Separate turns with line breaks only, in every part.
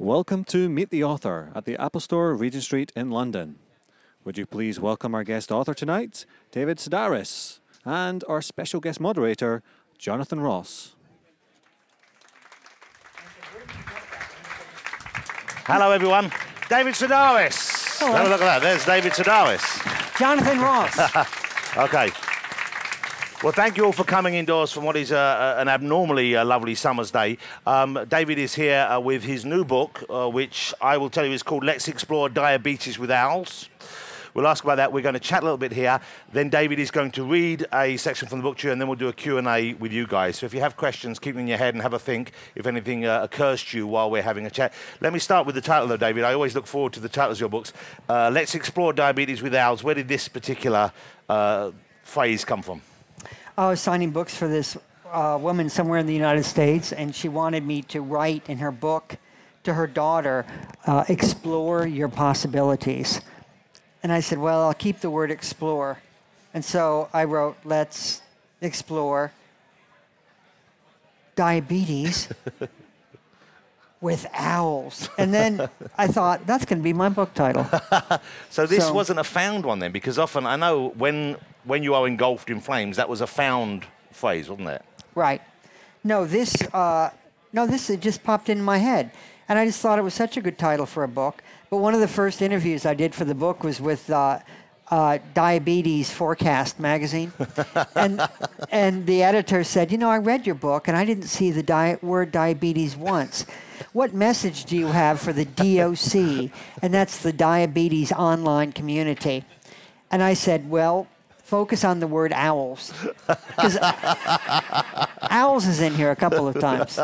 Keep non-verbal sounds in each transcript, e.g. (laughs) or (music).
Welcome to Meet the Author at the Apple Store, Regent Street in London. Would you please welcome our guest author tonight, David Sedaris, and our special guest moderator, Jonathan Ross.
Hello, everyone. David Sedaris.
Hello.
Have a look at that. There's David Sedaris.
Jonathan Ross. (laughs)
Okay. Well, thank you all for coming indoors from what is uh, an abnormally uh, lovely summer's day. Um, David is here uh, with his new book, uh, which I will tell you is called Let's Explore Diabetes with Owls. We'll ask about that. We're going to chat a little bit here. Then David is going to read a section from the book to you, and then we'll do a Q&A with you guys. So if you have questions, keep them in your head and have a think if anything uh, occurs to you while we're having a chat. Let me start with the title, though, David. I always look forward to the titles of your books. Uh, Let's Explore Diabetes with Owls. Where did this particular uh, phrase come from?
I was signing books for this uh, woman somewhere in the United States, and she wanted me to write in her book to her daughter, uh, explore your possibilities. And I said, well, I'll keep the word explore. And so I wrote, let's explore diabetes (laughs) with owls. And then I thought, that's going to be my book title. (laughs)
So this
So-
wasn't a found one then, because often I know when when you are engulfed in flames, that was a found phrase, wasn't it?
Right. No, this uh, no, this it just popped in my head, and I just thought it was such a good title for a book. But one of the first interviews I did for the book was with uh, uh, Diabetes Forecast magazine, (laughs) and and the editor said, you know, I read your book and I didn't see the di- word diabetes once. What message do you have for the DOC? And that's the Diabetes Online Community. And I said, well, focus on the word owls. Because (laughs) owls is in here a couple of times.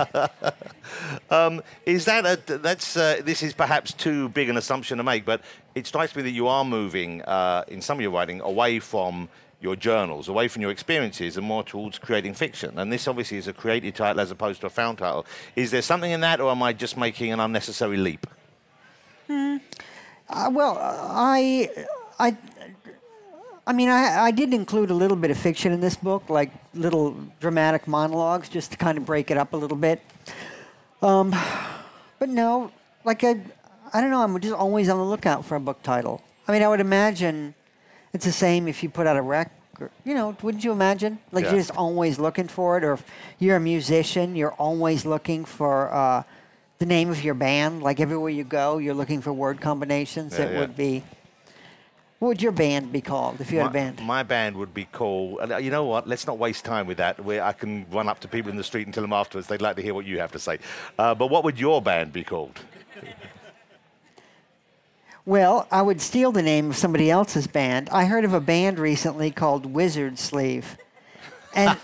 Is that a that's uh, this is perhaps too big an assumption to make, but it strikes me that you are moving uh, in some of your writing away from your journals, away from your experiences, and more towards creating fiction. And this obviously is a created title as opposed to a found title. Is there something in that, or am I just making an unnecessary leap?
Uh, well, I, I, I mean, I, I did include a little bit of fiction in this book, like little dramatic monologues, just to kind of break it up a little bit. Um, but no, like I, I don't know. I'm just always on the lookout for a book title. I mean, I would imagine it's the same if you put out a record. You know, wouldn't you imagine? Like
Yeah.
you're just always looking for it, or if you're a musician, you're always looking for uh, the name of your band. Like everywhere you go, you're looking for word combinations
Yeah,
that
yeah.
would be. What would your band be called if you had a band?
my band would be called. uh, You know what? Let's not waste time with that. Where I can run up to people in the street and tell them afterwards they'd like to hear what you have to say. Uh, but what would your band be called?
Well, I would steal the name of somebody else's band. I heard of a band recently called Wizard Sleeve. And,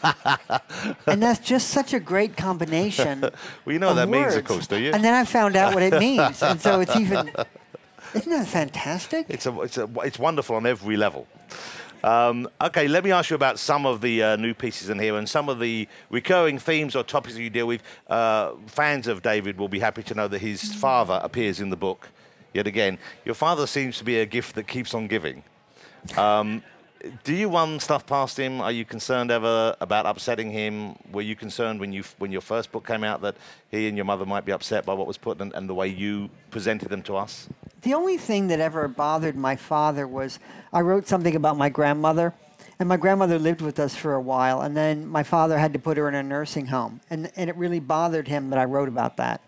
(laughs) and that's just such a great combination. (laughs)
Well, you know what that means, of
words.
course, do you?
And then I found out what it means. And so it's even. Isn't that fantastic?
It's a, it's a, it's wonderful on every level. Um, okay, let me ask you about some of the uh, new pieces in here and some of the recurring themes or topics that you deal with. Uh, fans of David will be happy to know that his father appears in the book. Yet again, your father seems to be a gift that keeps on giving. Um, do you run stuff past him? Are you concerned ever about upsetting him? Were you concerned when you when your first book came out that he and your mother might be upset by what was put and, and the way you presented them to us?
The only thing that ever bothered my father was I wrote something about my grandmother, and my grandmother lived with us for a while, and then my father had to put her in a nursing home, and, and it really bothered him that I wrote about that.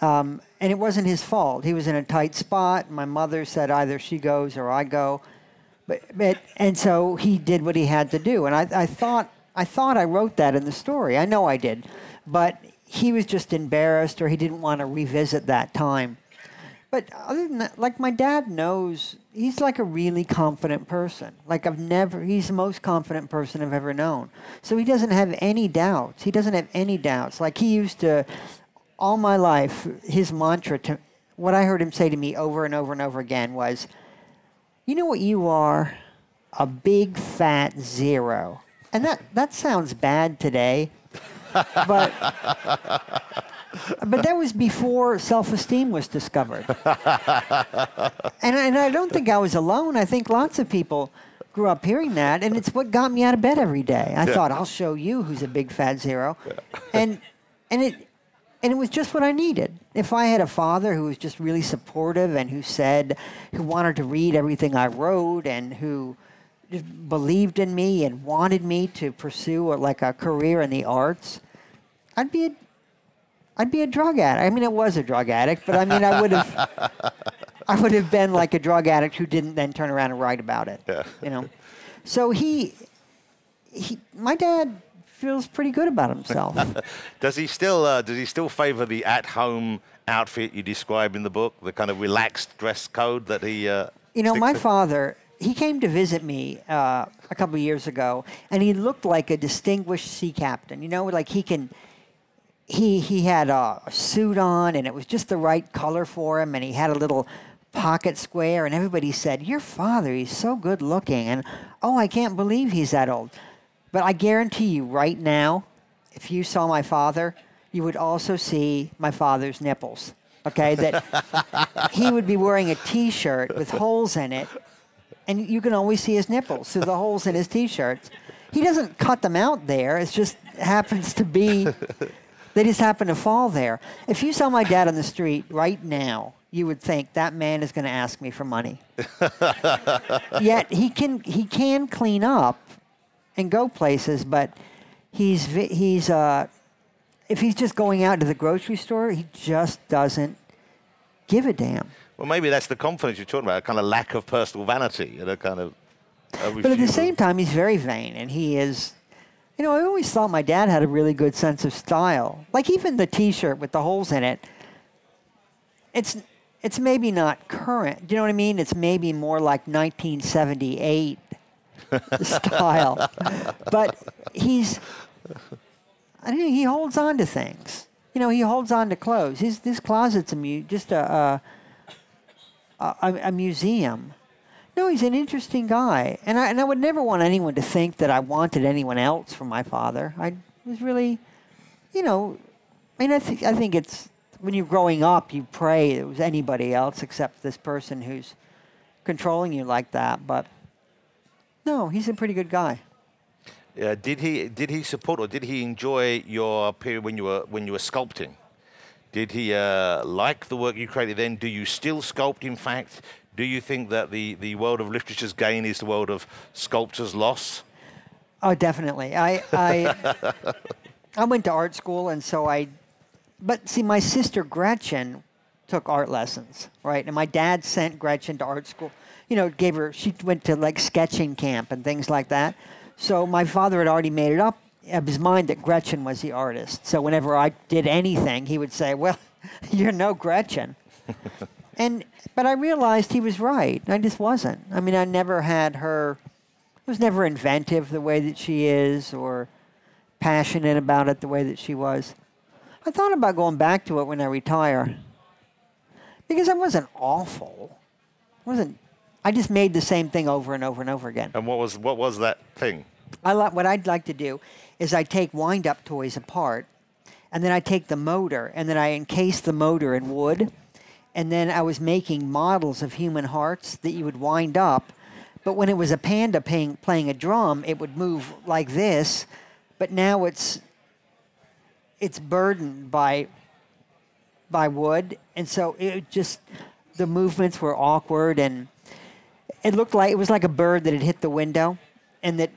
Um, and it wasn't his fault. He was in a tight spot. My mother said either she goes or I go, but, but and so he did what he had to do. And I, I thought I thought I wrote that in the story. I know I did, but he was just embarrassed or he didn't want to revisit that time. But other than that, like my dad knows, he's like a really confident person. Like I've never, he's the most confident person I've ever known. So he doesn't have any doubts. He doesn't have any doubts. Like he used to, all my life, his mantra to, what I heard him say to me over and over and over again was, you know what you are? A big fat zero. And that, that sounds bad today, but but that was before self-esteem was discovered. and, and I don't think I was alone. I think lots of people grew up hearing that, and it's what got me out of bed every day. I thought, I'll show you who's a big fat zero. And, and it, and it was just what I needed. If I had a father who was just really supportive and who said, who wanted to read everything I wrote and who believed in me and wanted me to pursue a, like a career in the arts, I'd be a, I'd be a drug addict. I mean, I was a drug addict, but I mean, I would have, (laughs) I would have been like a drug addict who didn't then turn around and write about it.
Yeah.
You know, so he, he, my dad feels pretty good about himself. (laughs)
Does he still uh, does he still favour the at-home outfit you describe in the book, the kind of relaxed dress code that he? Uh,
You know, my
to?
father, he came to visit me uh, a couple of years ago, and he looked like a distinguished sea captain. You know, like he can. He he had a suit on, and it was just the right color for him, and he had a little pocket square, and everybody said, "Your father, he's so good looking," and oh, I can't believe he's that old. But I guarantee you, right now, if you saw my father, you would also see my father's nipples. Okay, that (laughs) he would be wearing a T-shirt with holes in it, and you can always see his nipples through the holes in his T-shirts. He doesn't cut them out there. It just happens to be they just happen to fall there. If you saw my dad on the street right now, you would think that man is going to ask me for money. (laughs) Yet he can he can clean up and go places, but he's he's uh, if he's just going out to the grocery store, he just doesn't give a damn.
Well, maybe that's the confidence you're talking about, a kind of lack of personal vanity, you know, kind of.
But at the same time, he's very vain, and he is. You know, I always thought my dad had a really good sense of style. Like even the T-shirt with the holes in it. It's it's maybe not current. Do you know what I mean? It's maybe more like 1978 style. But he's. I know. He holds on to things. You know, he holds on to clothes. His this closet's a mu- just a, a a, a museum. No, he's an interesting guy, and I and I would never want anyone to think that I wanted anyone else from my father. I was really, you know, I mean, I think I think it's when you're growing up, you pray it was anybody else except this person who's controlling you like that. But no, he's a pretty good guy.
Uh, did he did he support or did he enjoy your period when you were when you were sculpting? Did he uh, like the work you created then? Do you still sculpt? In fact, do you think that the, the world of literature's gain is the world of sculptors' loss?
Oh, definitely. I I (laughs) I went to art school, and so I. But see, my sister Gretchen took art lessons, right? And my dad sent Gretchen to art school. You know, gave her. She went to like sketching camp and things like that. So my father had already made it up of his mind that Gretchen was the artist. So whenever I did anything, he would say, "Well, (laughs) you're no Gretchen." (laughs) and but I realized he was right. I just wasn't. I mean, I never had her it was never inventive the way that she is or passionate about it the way that she was. I thought about going back to it when I retire because I wasn't awful. I wasn't. I just made the same thing over and over and over again.
And what was what was that thing?
I like what I'd like to do is I take wind-up toys apart, and then I take the motor, and then I encase the motor in wood, and then I was making models of human hearts that you would wind up. But when it was a panda playing, playing a drum, it would move like this. But now it's it's burdened by by wood, and so it just the movements were awkward, and it looked like it was like a bird that had hit the window, and that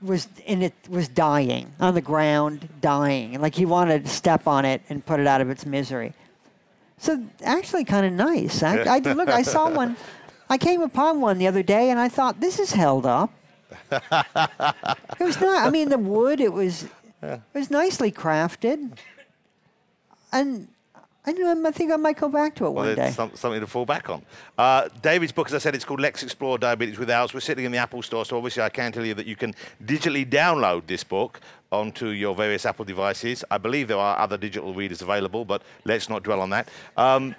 was and it was dying on the ground, dying, and like he wanted to step on it and put it out of its misery. So actually, kind of nice. I, I look. I saw (laughs) one. I came upon one the other day, and I thought this is held up. (laughs) it was not. I mean, the wood. It was. It was nicely crafted. And I know. I think I might go back to it
Well,
one day.
some, something to fall back on. Uh, David's book, as I said, it's called Let's Explore Diabetes with Owls. We're sitting in the Apple Store, so obviously I can tell you that you can digitally download this book onto your various Apple devices. I believe there are other digital readers available, but let's not dwell on that. Um,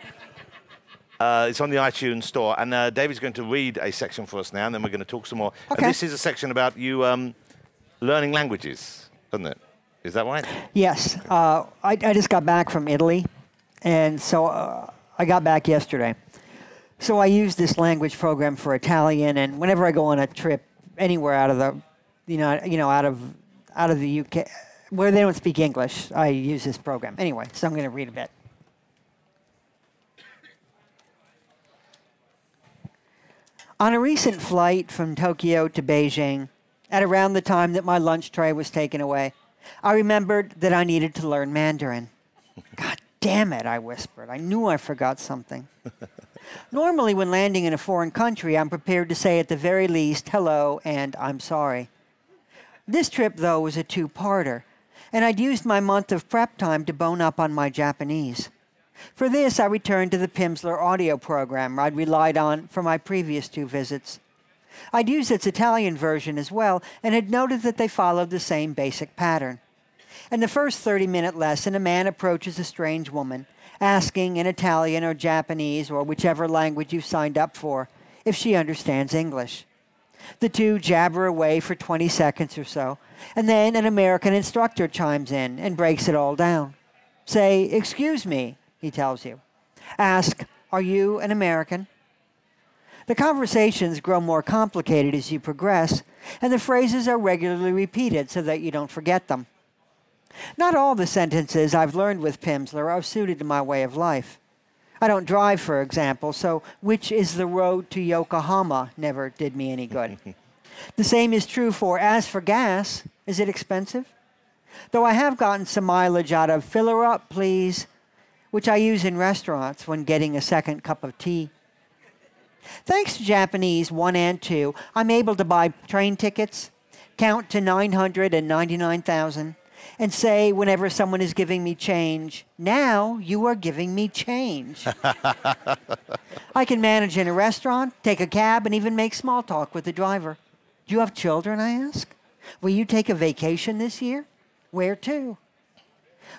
(laughs) uh, it's on the iTunes Store, and uh, David's going to read a section for us now, and then we're going to talk some more.
Okay.
And this is a section about you um, learning languages, isn't it? Is that right?
Yes, uh, I, I just got back from Italy, and so uh, I got back yesterday. So I use this language program for Italian, and whenever I go on a trip anywhere out of the, you know, you know, out of out of the UK, where they don't speak English, I use this program. Anyway, so I'm going to read a bit. On a recent flight from Tokyo to Beijing, at around the time that my lunch tray was taken away, I remembered that I needed to learn Mandarin. God damn it, I whispered. I knew I forgot something. (laughs) Normally, when landing in a foreign country, I'm prepared to say at the very least hello and I'm sorry. This trip, though, was a two parter, and I'd used my month of prep time to bone up on my Japanese. For this, I returned to the Pimsleur audio program I'd relied on for my previous two visits. I'd used its Italian version as well and had noted that they followed the same basic pattern. In the first 30 minute lesson, a man approaches a strange woman, asking in Italian or Japanese or whichever language you've signed up for if she understands English. The two jabber away for 20 seconds or so, and then an American instructor chimes in and breaks it all down. Say, Excuse me, he tells you. Ask, Are you an American? The conversations grow more complicated as you progress, and the phrases are regularly repeated so that you don't forget them. Not all the sentences I've learned with Pimsleur are suited to my way of life. I don't drive, for example, so which is the road to Yokohama never did me any good. (laughs) the same is true for as for gas, is it expensive? Though I have gotten some mileage out of fill her up, please, which I use in restaurants when getting a second cup of tea. Thanks to Japanese 1 and 2, I'm able to buy train tickets, count to 999,000, and say whenever someone is giving me change, now you are giving me change. (laughs) I can manage in a restaurant, take a cab, and even make small talk with the driver. Do you have children, I ask? Will you take a vacation this year? Where to?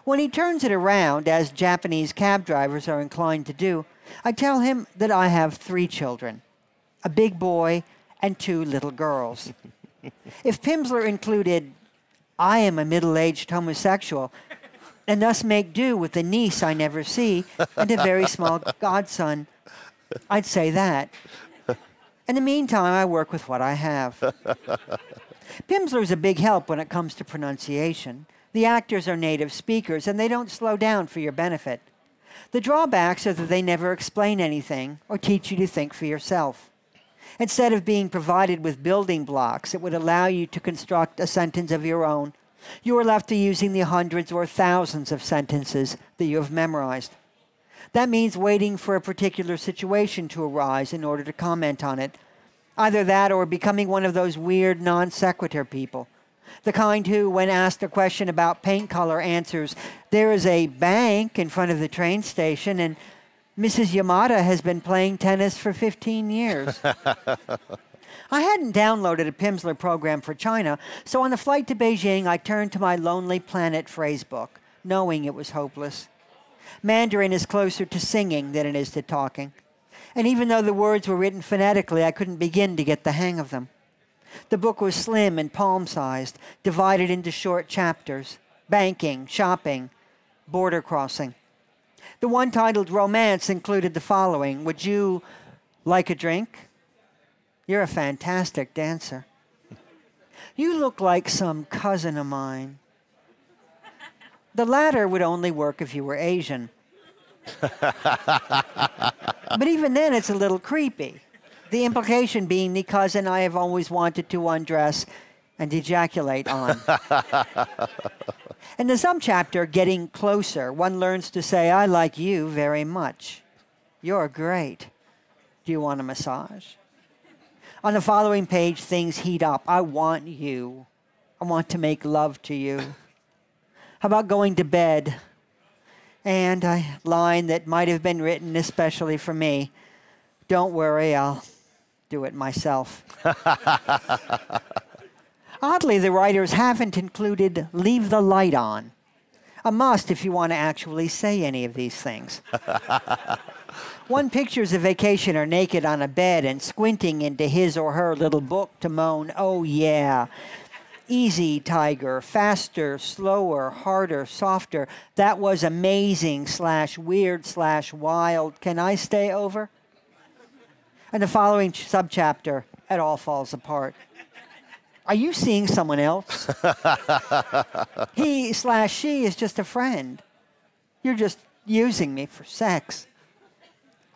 When he turns it around, as Japanese cab drivers are inclined to do, I tell him that I have three children a big boy and two little girls. (laughs) if Pimsleur included, I am a middle aged homosexual, and thus make do with a niece I never see and a very small godson, I'd say that. In the meantime, I work with what I have. Pimsleur is a big help when it comes to pronunciation. The actors are native speakers, and they don't slow down for your benefit. The drawbacks are that they never explain anything or teach you to think for yourself. Instead of being provided with building blocks that would allow you to construct a sentence of your own, you are left to using the hundreds or thousands of sentences that you have memorized. That means waiting for a particular situation to arise in order to comment on it. Either that or becoming one of those weird non sequitur people the kind who, when asked a question about paint color, answers, There is a bank in front of the train station, and Mrs. Yamada has been playing tennis for 15 years. (laughs) I hadn't downloaded a Pimsleur program for China, so on the flight to Beijing, I turned to my Lonely Planet phrasebook, knowing it was hopeless. Mandarin is closer to singing than it is to talking. And even though the words were written phonetically, I couldn't begin to get the hang of them. The book was slim and palm sized, divided into short chapters banking, shopping, border crossing. The one titled Romance included the following Would you like a drink? You're a fantastic dancer. You look like some cousin of mine. The latter would only work if you were Asian. (laughs) but even then, it's a little creepy. The implication being the cousin I have always wanted to undress and ejaculate on. (laughs) And in the subchapter, Getting Closer, one learns to say, I like you very much. You're great. Do you want a massage? On the following page, things heat up. I want you. I want to make love to you. How about going to bed? And a line that might have been written especially for me Don't worry, I'll do it myself. (laughs) Oddly, the writers haven't included leave the light on. A must if you want to actually say any of these things. (laughs) One pictures a vacationer naked on a bed and squinting into his or her little book to moan, oh yeah. Easy, tiger, faster, slower, harder, softer. That was amazing, slash weird, slash wild. Can I stay over? And the following subchapter, it all falls apart. Are you seeing someone else? (laughs) he slash she is just a friend. You're just using me for sex.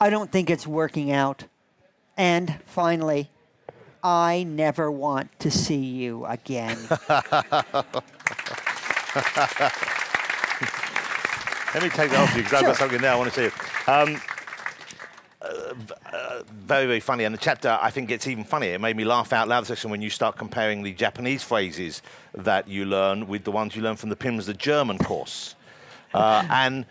I don't think it's working out. And finally, I never want to see you again. (laughs) (laughs)
Let me take that off you because I've got something there I want to see. Um, very, very funny. And the chapter, I think, gets even funnier. It made me laugh out loud, especially when you start comparing the Japanese phrases that you learn with the ones you learn from the PIMS, the German course. Uh, and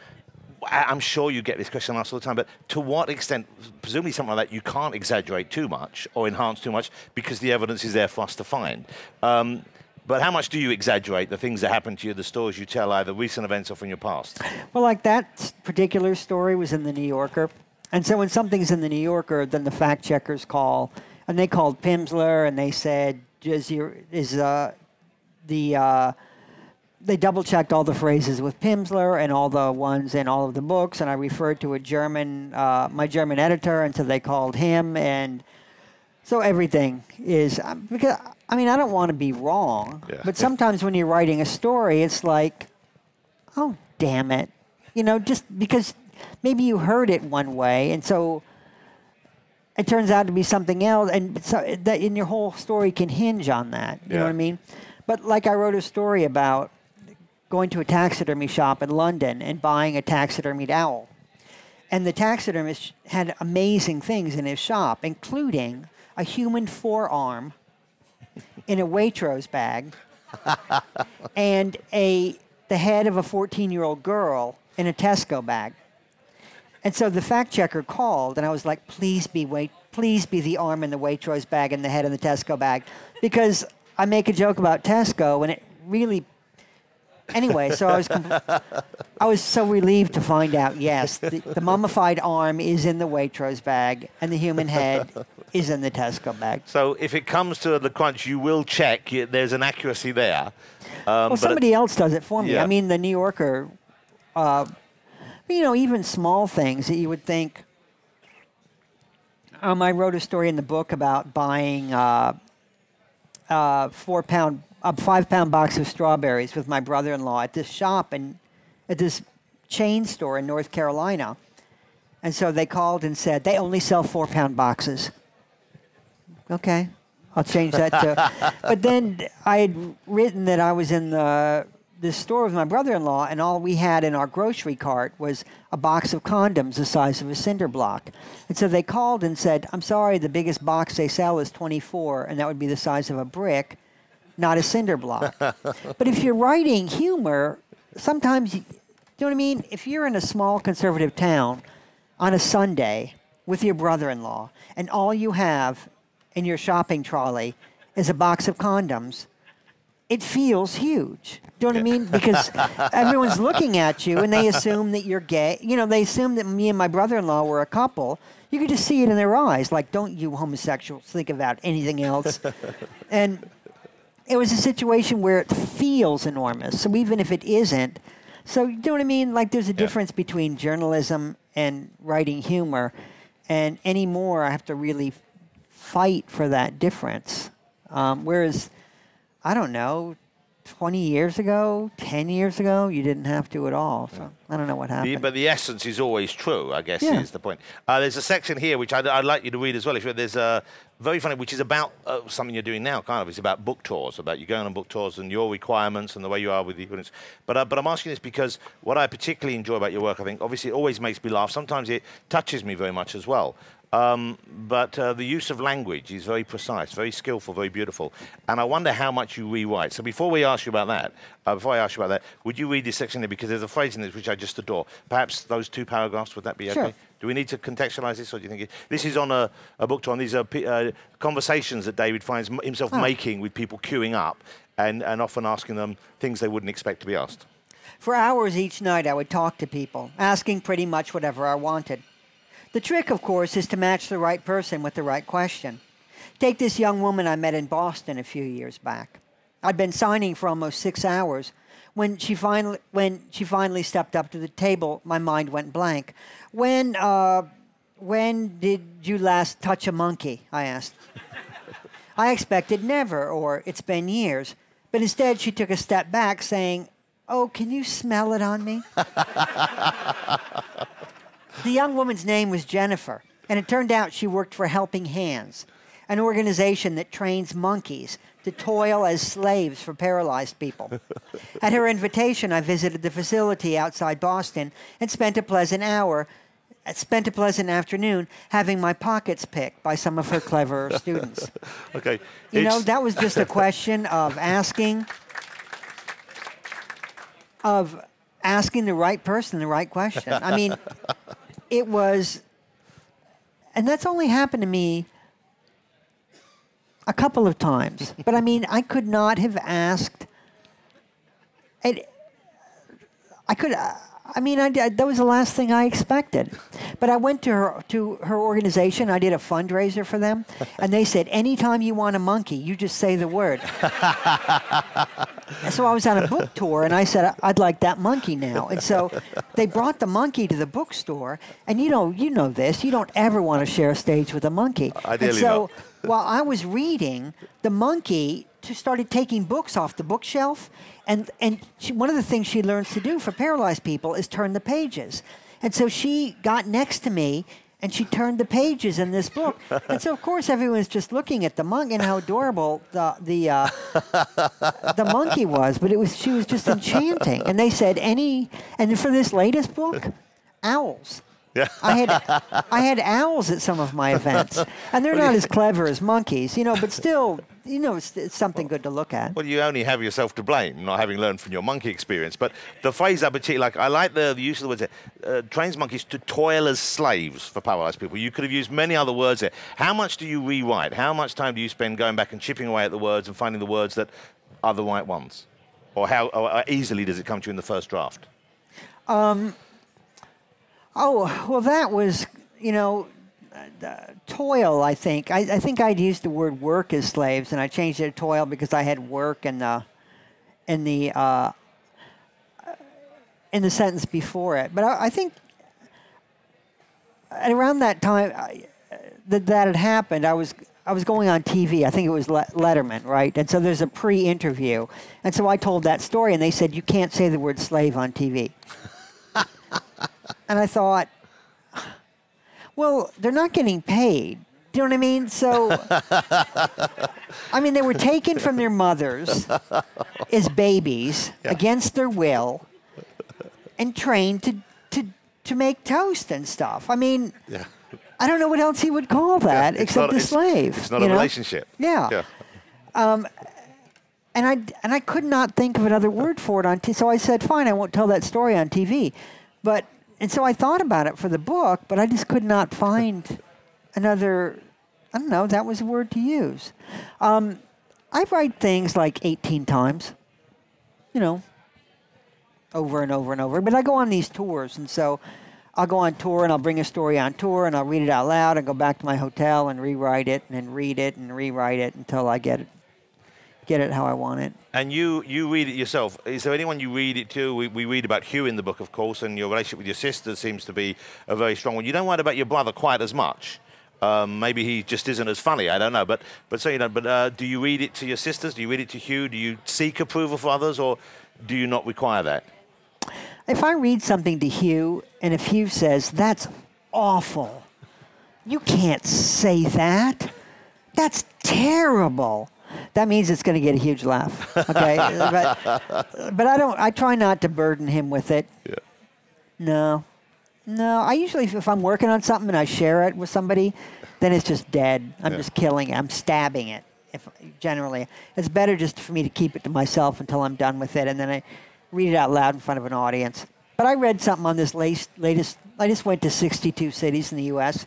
I'm sure you get this question asked all the time, but to what extent, presumably something like that, you can't exaggerate too much or enhance too much because the evidence is there for us to find. Um, but how much do you exaggerate the things that happen to you, the stories you tell, either recent events or from your past?
Well, like that particular story was in the New Yorker. And so when something's in the New Yorker, then the fact checkers call. And they called Pimsleur and they said, is, your, is uh, the. Uh, they double checked all the phrases with Pimsleur and all the ones in all of the books. And I referred to a German, uh, my German editor, and so they called him. And so everything is um, because I mean I don't want to be wrong,
Yeah.
but sometimes when you're writing a story, it's like, oh damn it, you know, just because maybe you heard it one way, and so it turns out to be something else, and so that in your whole story can hinge on that. You know what I mean? But like I wrote a story about going to a taxidermy shop in London and buying a taxidermied owl. And the taxidermist had amazing things in his shop, including a human forearm in a Waitrose bag (laughs) and a the head of a 14-year-old girl in a Tesco bag. And so the fact checker called, and I was like, "Please be wait, please be the arm in the Waitrose bag and the head in the Tesco bag," because I make a joke about Tesco, and it really. Anyway, so I was, compl- I was so relieved to find out. Yes, the, the mummified arm is in the Waitrose bag, and the human head is in the Tesco bag.
So if it comes to the crunch, you will check. y- There's an accuracy there. Um,
Well,
but-
somebody else does it for me.
Yeah.
I mean, the New Yorker, uh, you know, even small things that you would think. Um, I wrote a story in the book about buying uh, uh, four pound, a five pound box of strawberries with my brother in law at this shop and at this chain store in North Carolina. And so they called and said they only sell four pound boxes. Okay, I'll change that to. (laughs) but then I had written that I was in the this store with my brother-in-law, and all we had in our grocery cart was a box of condoms the size of a cinder block. And so they called and said, "I'm sorry, the biggest box they sell is 24, and that would be the size of a brick, not a cinder block." (laughs) but if you're writing humor, sometimes you, you know what I mean. If you're in a small conservative town on a Sunday with your brother-in-law, and all you have in your shopping trolley is a box of condoms, it feels huge. Do you know what I mean? Because (laughs) everyone's looking at you and they assume that you're gay. You know, they assume that me and my brother-in-law were a couple. You could just see it in their eyes, like, "Don't you homosexuals think about anything else?" (laughs) and it was a situation where it feels enormous. So even if it isn't, so you know what I mean? Like there's a difference between journalism and writing humor, and anymore I have to really fight for that difference. Um, whereas, I don't know, 20 years ago, 10 years ago, you didn't have to at all. So I don't know what
The-
happened.
but the essence is always true, I guess,
Yeah.
is the point. Uh, there's a section here which I'd, I'd like you to read as well. If you, there's a very funny, which is about uh, something you're doing now, kind of. It's about book tours, about you going on book tours and your requirements and the way you are with the audience. But, uh, but I'm asking this because what I particularly enjoy about your work, I think, obviously, it always makes me laugh. Sometimes it touches me very much as well. Um, but uh, the use of language is very precise, very skillful, very beautiful. And I wonder how much you rewrite. So before we ask you about that, uh, before I ask you about that, would you read this section there? Because there's a phrase in this which I just adore. Perhaps those two paragraphs, would that be
Sure.
okay? Do we need to contextualize this, or do you think it, this is on a, a book tour? And these are pe- uh, conversations that David finds m- himself making with people queuing up and, and often asking them things they wouldn't expect to be asked.
For hours each night, I would talk to people, asking pretty much whatever I wanted. The trick, of course, is to match the right person with the right question. Take this young woman I met in Boston a few years back. I'd been signing for almost six hours. When she finally, when she finally stepped up to the table, my mind went blank. When, uh, when did you last touch a monkey? I asked. (laughs) I expected never or it's been years. But instead, she took a step back, saying, Oh, can you smell it on me? (laughs) the young woman's name was Jennifer, and it turned out she worked for Helping Hands, an organization that trains monkeys to toil as slaves for paralyzed people. (laughs) At her invitation, I visited the facility outside Boston and spent a pleasant hour, spent a pleasant afternoon having my pockets picked by some of her cleverer (laughs) students.
Okay.
You know, that was just a (laughs) question of asking of asking the right person the right question. I mean, it was and that's only happened to me a couple of times. (laughs) But I mean, I could not have asked it I could uh, I mean, I, did- that was the last thing I expected. But I went to her to her organization. I did a fundraiser for them, (laughs) and they said, "Anytime you want a monkey, you just say the word." So I was on a book (laughs) tour, and I said, "I'd like that monkey now." And so they brought the monkey to the bookstore, and you know, you know this. You don't ever want to share a stage with a monkey.
Ideally
and so
not.
while I was reading, the monkey started taking books off the bookshelf, and and she, one of the things she learns to do for paralyzed people is turn the pages, and so she got next to me. And she turned the pages in this book, and so of course everyone's just looking at the monk and how adorable the the uh, the monkey was. But it was she was just enchanting. And they said any and for this latest book, owls.
Yeah.
I had I had owls at some of my events, and they're not as clever as monkeys, you know, but still, you know, it's, it's something good to look at.
Well, you only have yourself to blame, not having learned from your monkey experience. But the phrase I particularly like, I like the, the use of the words, uh, trains monkeys to toil as slaves for paralyzed people. You could have used many other words there. How much do you rewrite? How much time do you spend going back and chipping away at the words and finding the words that are the right ones? Or how or easily does it come to you in the first draft?
Um, Oh, well, that was, you know, toil, I think. I, I think I'd used the word work as slaves, and I changed it to toil because I had work in the, in the, uh, in the sentence before it. But I, I think around that time I, that that had happened, I was I was going on TV. I think it was Letterman, right? And so there's a pre-interview, and so I told that story, and they said you can't say the word slave on TV. (laughs) and I thought, well, they're not getting paid. Do you know what I mean? So, I mean, they were taken from their mothers as babies against their will and trained to, to, to make toast and stuff. I mean,
Yeah.
I don't know what else he would call that
It's
except
not-
a slave.
It's not
you
a
know?
relationship.
Yeah.
Yeah.
Um, and I and I could not think of another word for it on t- so I said fine I won't tell that story on TV. But and so I thought about it for the book, but I just could not find another I don't know, that was a word to use. Um, I write things like 18 times. You know, over and over and over. But I go on these tours, and so I'll go on tour and I'll bring a story on tour and I'll read it out loud and go back to my hotel and rewrite it and then read it and rewrite it until I get it get it how I want it.
And you, you read it yourself. Is there anyone you read it to? We, we read about Hugh in the book, of course, and your relationship with your sister seems to be a very strong one. You don't write about your brother quite as much. Um, maybe he just isn't as funny. I don't know. But but so you know. But uh, do you read it to your sisters? Do you read it to Hugh? Do you seek approval for others, or do you not require that?
If I read something to Hugh and if Hugh says, That's awful, you can't say that. That's terrible. That means it's going to get a huge laugh. Okay. (laughs) but, but I don't, I try not to burden him with it.
Yeah.
No. No. I usually, if I'm working on something and I share it with somebody, then it's just dead. I'm
Yeah.
just killing it. I'm stabbing it. If generally, it's better just for me to keep it to myself until I'm done with it, and then I read it out loud in front of an audience. But I read something on this latest, latest. I just went to 62 cities in the U.S.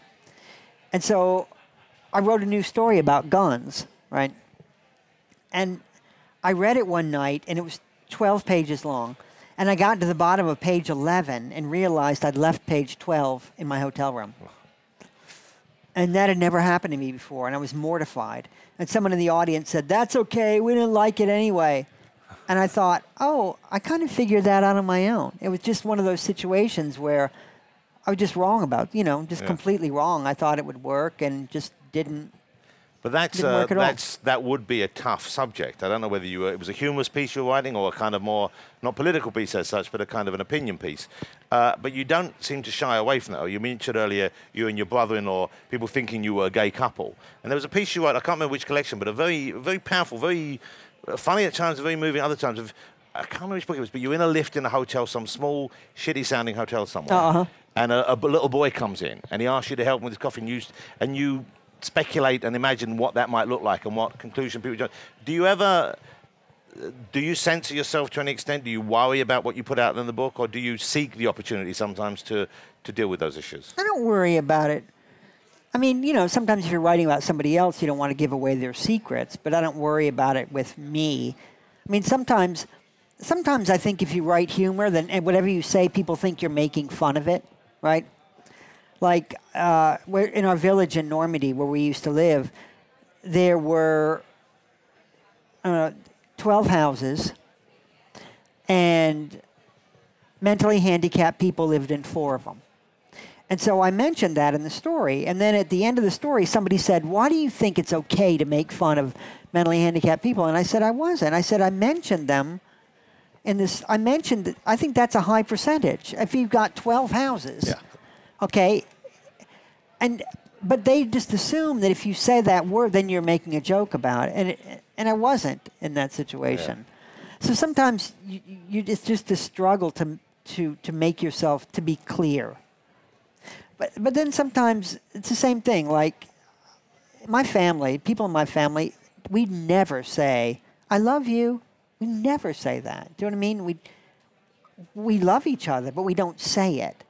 And so I wrote a new story about guns, right? And I read it one night, and it was 12 pages long. And I got to the bottom of page 11 and realized I'd left page 12 in my hotel room. And that had never happened to me before, and I was mortified. And someone in the audience said, That's okay, we didn't like it anyway. And I thought, Oh, I kind of figured that out on my own. It was just one of those situations where I was just wrong about, you know, just
Yeah.
completely wrong. I thought it would work and just didn't
But that's, uh,
work at all.
that's that would be a tough subject. I don't know whether you were, it was a humorous piece you were writing or a kind of more not political piece as such, but a kind of an opinion piece. Uh, but you don't seem to shy away from that. You mentioned earlier you and your brother-in-law, people thinking you were a gay couple, and there was a piece you wrote. I can't remember which collection, but a very, very powerful, very uh, funny at times, very moving other times. Of, I can't remember which book it was, but you're in a lift in a hotel, some small, shitty-sounding hotel somewhere
Uh-huh.
and a little boy comes in and he asks you to help him with his coffee, and you, and you speculate and imagine what that might look like and what conclusion people do. Do you ever, do you censor yourself to any extent? Do you worry about what you put out in the book, or do you seek the opportunity sometimes to, to deal with those issues?
I don't worry about it. I mean, you know, sometimes if you're writing about somebody else, you don't want to give away their secrets, but I don't worry about it with me. I mean, sometimes, sometimes I think if you write humor, then whatever you say, people think you're making fun of it, right? Like uh, in our village in Normandy, where we used to live, there were uh, 12 houses, and mentally handicapped people lived in four of them. And so I mentioned that in the story. And then at the end of the story, somebody said, Why do you think it's okay to make fun of mentally handicapped people? And I said, I wasn't. I said, I mentioned them in this. I mentioned, I think that's a high percentage. If you've got 12 houses,
Yeah.
Okay, and but they just assume that if you say that word, then you're making a joke about it, and it, and I wasn't in that situation. So sometimes you, you it's just a struggle to to to make yourself to be clear. But but then sometimes it's the same thing. Like my family, people in my family, we never say "I love you." We never say that. Do you know what I mean? We we love each other, but we don't say it.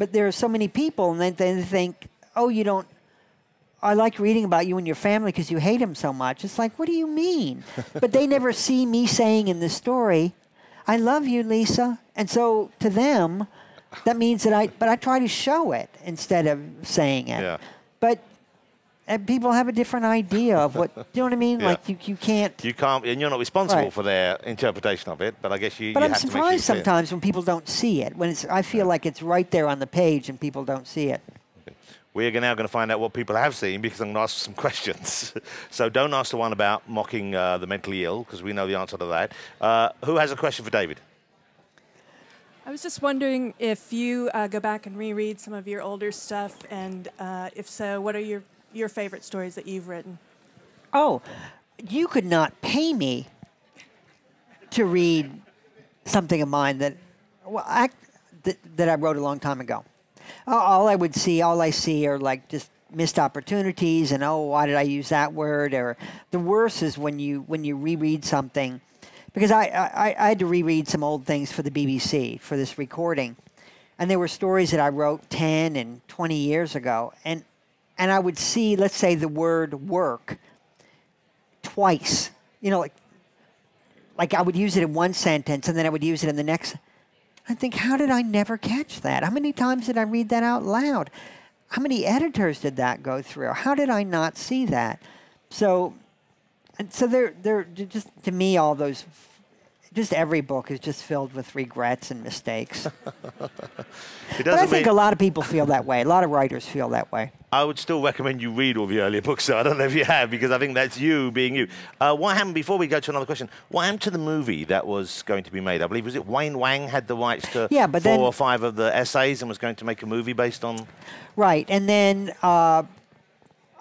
But there are so many people, and then they think, "Oh, you don't." I like reading about you and your family because you hate him so much. It's like, what do you mean? (laughs) but they never see me saying in the story, "I love you, Lisa," and so to them, that means that I. But I try to show it instead of saying it.
Yeah.
But uh, people have a different idea of what. Do you know what I mean? (laughs)
Yeah.
Like you, you can't.
You can't, and you're not responsible
Right.
for their interpretation of it. But I guess you.
But
you
I'm
have to make sure
surprised
it.
sometimes when people don't see it. When it's, I feel like it's right there on the page and people don't see it.
We're now going to find out what people have seen because I'm going to ask some (laughs) questions. so don't ask the one about mocking uh, the mentally ill because we know the answer to that. Uh, who has a question for David?
I was just wondering if you uh, go back and reread some of your older stuff, and uh, if so, what are your, your favorite stories that you've written?
Oh, you could not pay me to read something of mine that, well, I, that, that I wrote a long time ago. All I would see, all I see are like just missed opportunities and oh, why did I use that word? Or the worst is when you when you reread something, because I, I, I had to reread some old things for the BBC for this recording, and there were stories that I wrote ten and twenty years ago, and and I would see, let's say, the word work twice. You know, like like I would use it in one sentence and then I would use it in the next. I think, how did I never catch that? How many times did I read that out loud? How many editors did that go through? How did I not see that? So, and so they're they're just to me all those. Just every book is just filled with regrets and mistakes. (laughs)
It
but I think a lot of people feel that way. A lot of writers feel that way.
I would still recommend you read all the earlier books. So I don't know if you have because I think that's you being you. Uh, what happened before we go to another question? What happened to the movie that was going to be made? I believe was it Wayne Wang had the rights to
Yeah, but
four
then-
or five of the essays and was going to make a movie based on.
Right, and then uh,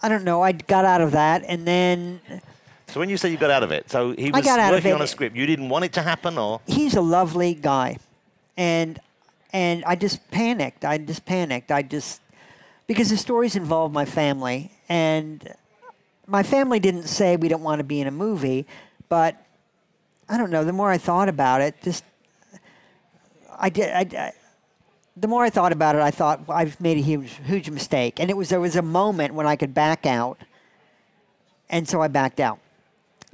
I don't know. I got out of that, and then
So when you say you got out of it, so he was
got out of
working on a script. You didn't want it to happen, or
he's a lovely guy, and and I just panicked. I just panicked. I just because the stories involve my family, and my family didn't say we don't want to be in a movie, but I don't know. The more I thought about it, just I did. I, I, the more I thought about it, I thought well, I've made a huge, huge mistake, and it was there was a moment when I could back out, and so I backed out.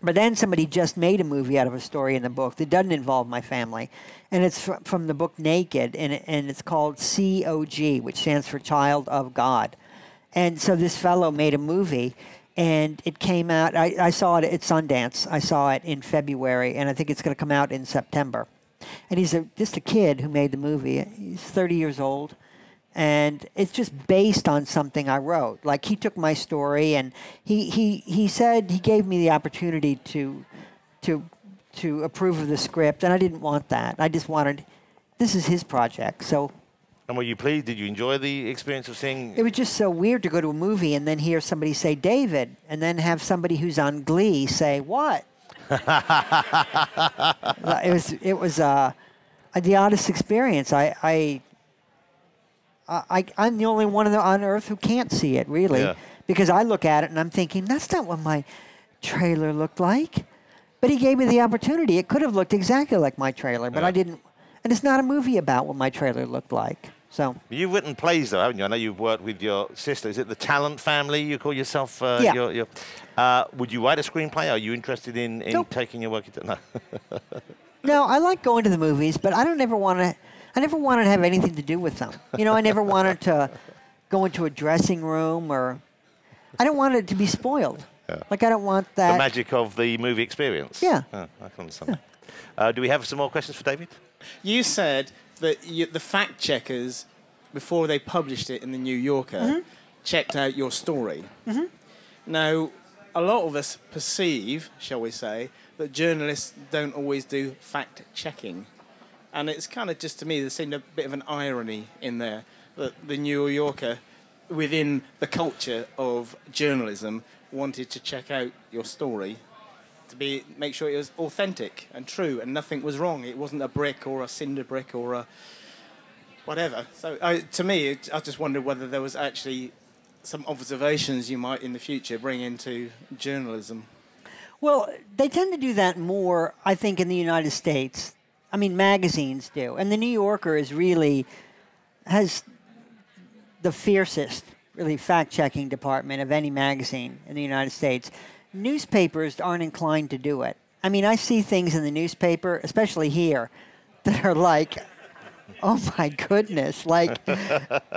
But then somebody just made a movie out of a story in the book that doesn't involve my family, and it's fr- from the book Naked, and, and it's called COG, which stands for Child of God. And so this fellow made a movie, and it came out. I, I saw it at Sundance. I saw it in February, and I think it's going to come out in September. And he's a, just a kid who made the movie. He's 30 years old, and it's just based on something I wrote. Like he took my story and he he he said he gave me the opportunity to to to approve of the script, and I didn't want that. I just wanted this is his project, so
And were you pleased? Did you enjoy the experience of seeing?
it was just so weird to go to a movie and then hear somebody say David, and then have somebody who's on Glee say what. (laughs) it was it was uh, the oddest experience. I I. I, I'm the only one on earth who can't see it, really,
Yeah.
because I look at it and I'm thinking that's not what my trailer looked like. But he gave me the opportunity. It could have looked exactly like my trailer, but
Yeah.
I didn't. And it's not a movie about what my trailer looked like. So
You've written plays, though, haven't you? I know you've worked with your sister. Is it the Talent Family? You call yourself? Uh,
Yeah.
your- your- uh, would you write a screenplay? Are you interested in, in
Nope.
taking your work? Into, (laughs) no.
No, I like going to the movies, but I don't ever want to. I never wanted to have anything to do with them. You know, I never wanted to go into a dressing room or. I don't want it to be spoiled. Like I don't want that.
the magic of the movie experience.
Yeah.
Oh, I can understand. that. Uh, do we have some more questions for David?
You said that you, the fact checkers, before they published it in the New Yorker,
Mm-hmm.
checked out your story. Now, a lot of us perceive, shall we say, that journalists don't always do fact checking. And it's kind of just to me, there seemed a bit of an irony in there that the New Yorker, within the culture of journalism, wanted to check out your story to be make sure it was authentic and true and nothing was wrong. It wasn't a brick or a cinder brick or a whatever. So I, to me, it, I just wondered whether there was actually some observations you might in the future bring into journalism.
Well, they tend to do that more, I think, in the United States. I mean, magazines do, and the New Yorker is really has the fiercest, really fact-checking department of any magazine in the United States. Newspapers aren't inclined to do it. I mean, I see things in the newspaper, especially here, that are like, oh my goodness, like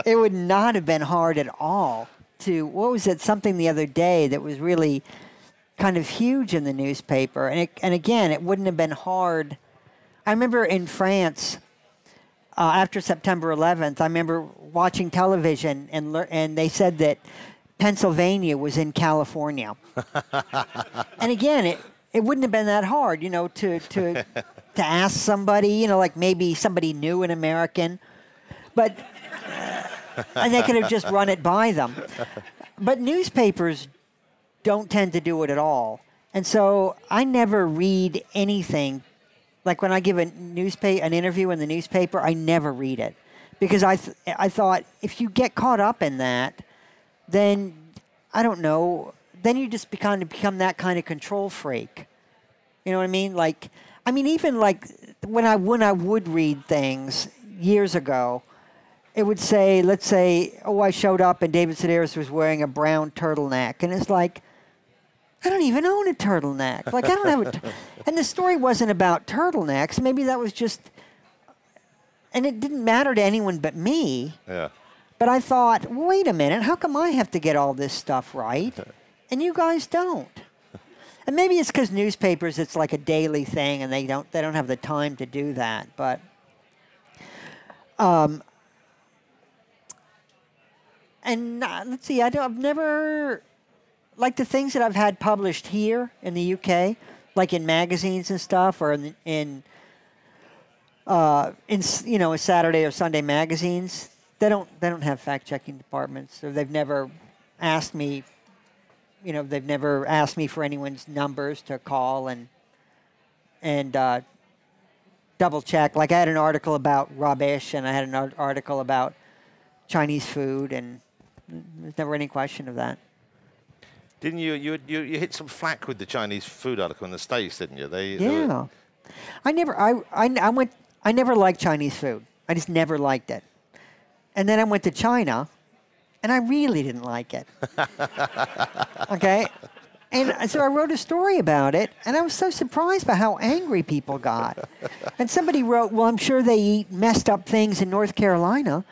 it would not have been hard at all to what was it? Something the other day that was really kind of huge in the newspaper. And, it, and again, it wouldn't have been hard. I remember in France, uh, after September 11th, I remember watching television and, lear- and they said that Pennsylvania was in California. (laughs) and again, it, it wouldn't have been that hard, you know, to, to, (laughs) to ask somebody, you know, like maybe somebody knew an American. But and they could have just (laughs) run it by them. But newspapers don't tend to do it at all. And so I never read anything. Like when I give a newspaper an interview in the newspaper, I never read it because I th- I thought if you get caught up in that, then I don't know. Then you just become become that kind of control freak. You know what I mean? Like I mean even like when I when I would read things years ago, it would say, let's say, oh, I showed up and David Sedaris was wearing a brown turtleneck, and it's like, I don't even own a turtleneck. Like I don't have a, t- (laughs) and the story wasn't about turtlenecks. Maybe that was just, and it didn't matter to anyone but me.
Yeah.
But I thought, wait a minute, how come I have to get all this stuff right, (laughs) and you guys don't? And maybe it's because newspapers, it's like a daily thing, and they don't they don't have the time to do that. But um, and uh, let's see, I don't, I've never like the things that I've had published here in the UK, like in magazines and stuff, or in in uh, in you know Saturday or Sunday magazines. They don't they don't have fact checking departments, or they've never asked me. You know, they've never asked me for anyone's numbers to call and and uh, double check. Like I had an article about rubbish, and I had an article about Chinese food, and there's never any question of that.
Didn't you, you you you hit some flack with the Chinese food article in the states, didn't you? They, they were-
Yeah. I never, I, I, I went, I never liked Chinese food. I just never liked it. And then I went to China, and I really didn't like it. (laughs) okay. And so I wrote a story about it, and I was so surprised by how angry people got. And somebody wrote, Well, I'm sure they eat messed up things in North Carolina.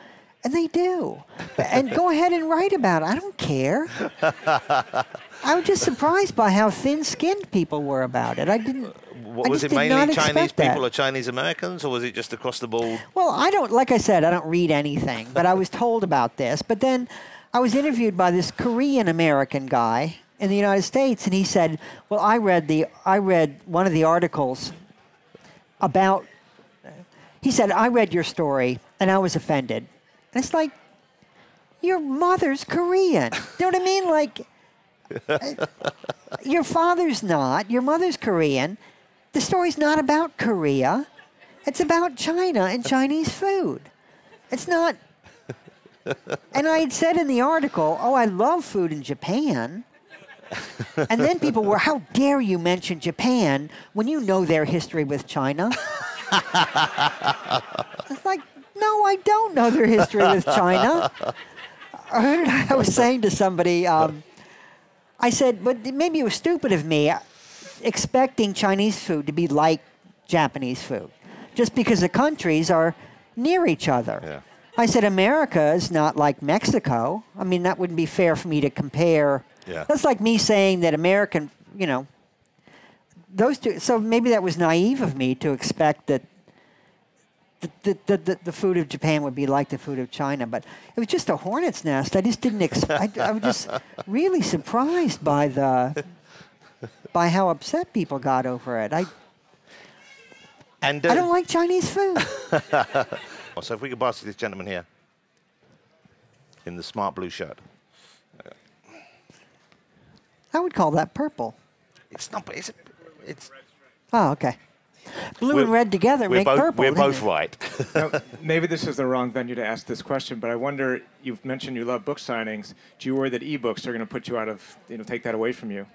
And they do. And go ahead and write about it. I don't care. (laughs) I was just surprised by how thin skinned people were about it. I didn't.
what,
I
was it mainly Chinese people or Chinese Americans, or was it just across the board?
Well, I don't, like I said, I don't read anything, but I was told about this. But then I was interviewed by this Korean American guy in the United States, and he said, "Well, I read the, I read one of the articles about." He said, "I read your story, and I was offended." And it's like, your mother's Korean. you know what I mean? Like, (laughs) your father's not. Your mother's Korean. The story's not about Korea. It's about China and Chinese food. It's not. And I had said in the article, oh, I love food in Japan. And then people were, how dare you mention Japan when you know their history with China? It's like, no, I don't know their history with China. (laughs) I was saying to somebody, um, I said, but maybe it was stupid of me uh, expecting Chinese food to be like Japanese food, just because the countries are near each other.
Yeah.
I said, America is not like Mexico. I mean, that wouldn't be fair for me to compare.
Yeah.
That's like me saying that American, you know, those two. So maybe that was naive of me to expect that the, the, the, the, food of Japan would be like the food of China, but it was just a hornet's nest. I just didn't expect. I was just really surprised by the by how upset people got over it. I
And uh,
I don't like Chinese food. (laughs)
so if we could pass to this gentleman here in the smart blue shirt.
I would call that purple.
It's not. It's. It's.
Oh, okay. Blue and
We're-
red together make
both.
purple.
we're both
it?
right. (laughs)
Now, (laughs) maybe this is the wrong venue to ask this question, but I wonder. You've mentioned you love book signings. Do you worry that ebooks are going to put you out of, you know, take that away from you?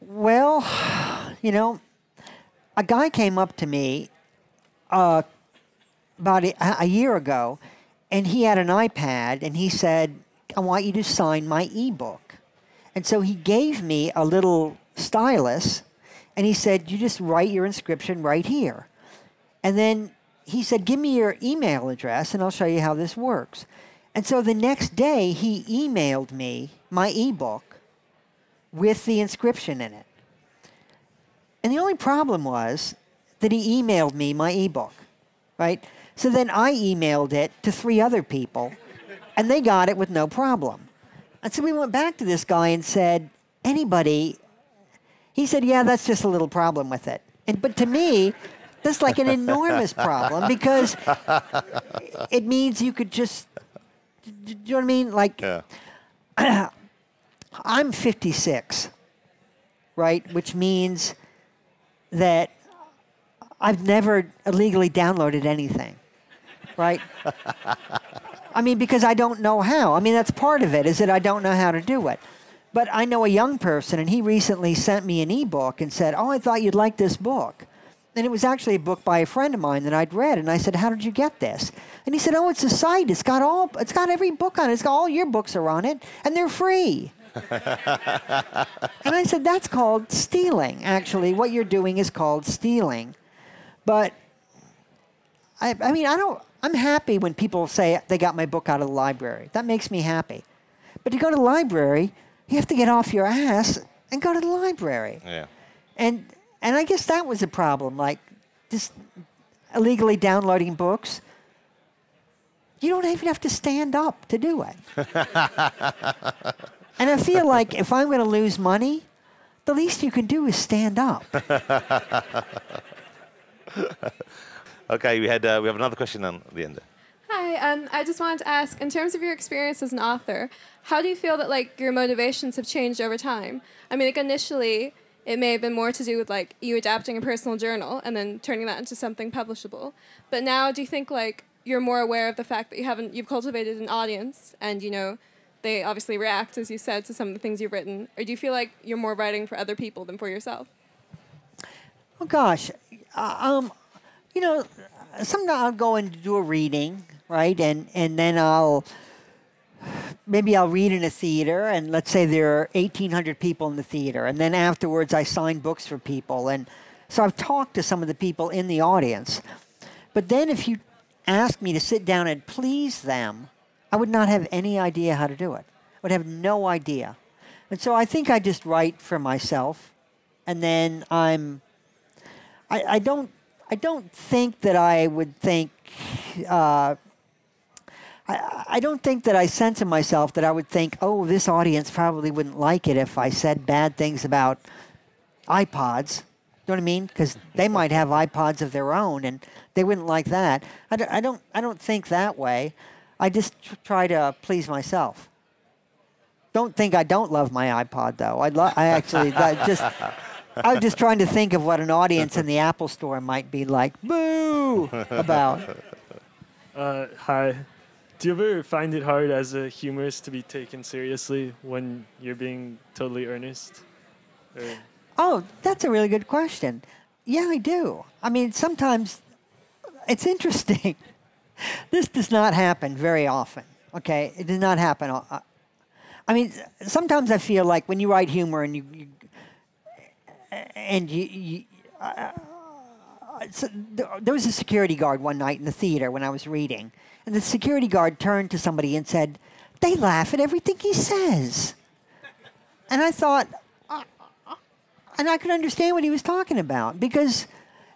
Well, you know, a guy came up to me uh, about a, a year ago, and he had an iPad, and he said, "I want you to sign my ebook." And so he gave me a little stylus, and he said, "You just write your inscription right here." And then he said, "Give me your email address, and I'll show you how this works." And so the next day, he emailed me my ebook with the inscription in it. And the only problem was that he emailed me my ebook, right? So then I emailed it to three other people, and they got it with no problem. And so we went back to this guy and said, anybody, he said, yeah, that's just a little problem with it. And, but to me, that's like an enormous problem because it means you could just, do you know what I mean? Like,
yeah. (clears throat)
I'm 56, right? Which means that I've never illegally downloaded anything, right? I mean, because I don't know how. I mean, that's part of it, is that I don't know how to do it. But I know a young person, and he recently sent me an ebook and said, Oh, I thought you'd like this book. And it was actually a book by a friend of mine that I'd read, and I said, "How did you get this?" And he said, "Oh, it's a site. It's got all. It's got every book on it. It's got all your books are on it, and they're free." (laughs) and I said, "That's called stealing. Actually, what you're doing is called stealing." But I, I mean, I don't. I'm happy when people say they got my book out of the library. That makes me happy. But to go to the library, you have to get off your ass and go to the library.
Yeah.
And and I guess that was a problem, like just illegally downloading books. You don't even have to stand up to do it. (laughs) and I feel like if I'm going to lose money, the least you can do is stand up. (laughs)
Okay. We had. Uh, we have another question on the end. there.
Hi, um, I just wanted to ask, in terms of your experience as an author, how do you feel that like your motivations have changed over time? I mean, like initially, it may have been more to do with like you adapting a personal journal and then turning that into something publishable. But now, do you think like you're more aware of the fact that you haven't you've cultivated an audience and you know they obviously react, as you said, to some of the things you've written, or do you feel like you're more writing for other people than for yourself?
Oh gosh, uh, um, you know, sometimes I'll go and do a reading, right, and and then I'll maybe I'll read in a theater, and let's say there are eighteen hundred people in the theater, and then afterwards I sign books for people, and so I've talked to some of the people in the audience, but then if you ask me to sit down and please them, I would not have any idea how to do it. I would have no idea, and so I think I just write for myself, and then I'm I, I don't I don't think that I would think. Uh, I, I don't think that I censor myself that I would think, oh, this audience probably wouldn't like it if I said bad things about iPods. You know what I mean? Because they might have iPods of their own, and they wouldn't like that. I don't. I don't, I don't think that way. I just tr- try to please myself. Don't think I don't love my iPod though. I lo- I actually I just. I just trying to think of what an audience in the Apple Store might be like. Boo! About.
Uh, hi. Do you ever find it hard as a humorist to be taken seriously when you're being totally earnest? Or
Oh, that's a really good question. Yeah, I do. I mean, sometimes it's interesting. (laughs) this does not happen very often. Okay, it does not happen. uh, I mean, sometimes I feel like when you write humor and you, you and you. you uh, so there there was a security guard one night in the theater when I was reading, and the security guard turned to somebody and said, "They laugh at everything he says." And I thought, uh, uh, uh, and I could understand what he was talking about because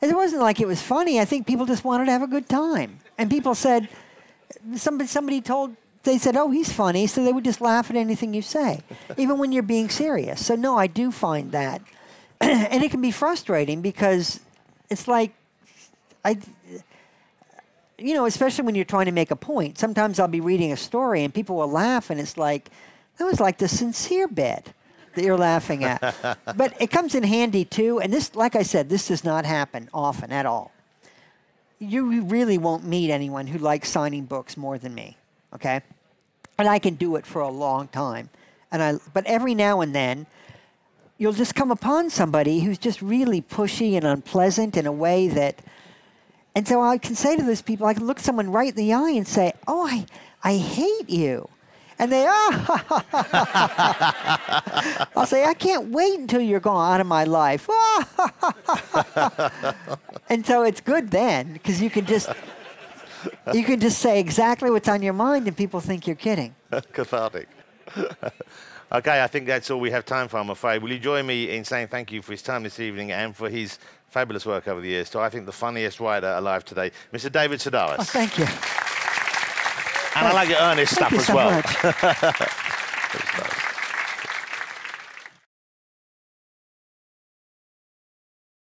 it wasn't like it was funny. I think people just wanted to have a good time, and people said, somebody somebody told they said, "Oh, he's funny," so they would just laugh at anything you say, (laughs) even when you're being serious. So no, I do find that, (clears throat) and it can be frustrating because it's like I. You know, especially when you're trying to make a point. Sometimes I'll be reading a story and people will laugh, and it's like, that was like the sincere bit that you're laughing at. (laughs) but it comes in handy too. And this, like I said, this does not happen often at all. You really won't meet anyone who likes signing books more than me. Okay, and I can do it for a long time. And I, but every now and then, you'll just come upon somebody who's just really pushy and unpleasant in a way that. And so I can say to those people, I can look someone right in the eye and say, "Oh, I, I hate you." And they, ah, (laughs) I'll say, I can't wait until you're gone out of my life. (laughs) and so it's good then because you can just, you can just say exactly what's on your mind and people think you're kidding. (laughs)
Cathartic. okay, I think that's all we have time for, I'm afraid. Will you join me in saying thank you for his time this evening and for his fabulous work over the years to, I think, the funniest writer alive today, Mr. David Sedaris.
Oh, thank you.
and I like your earnest stuff as
so
well.
much. (laughs)
Good stuff.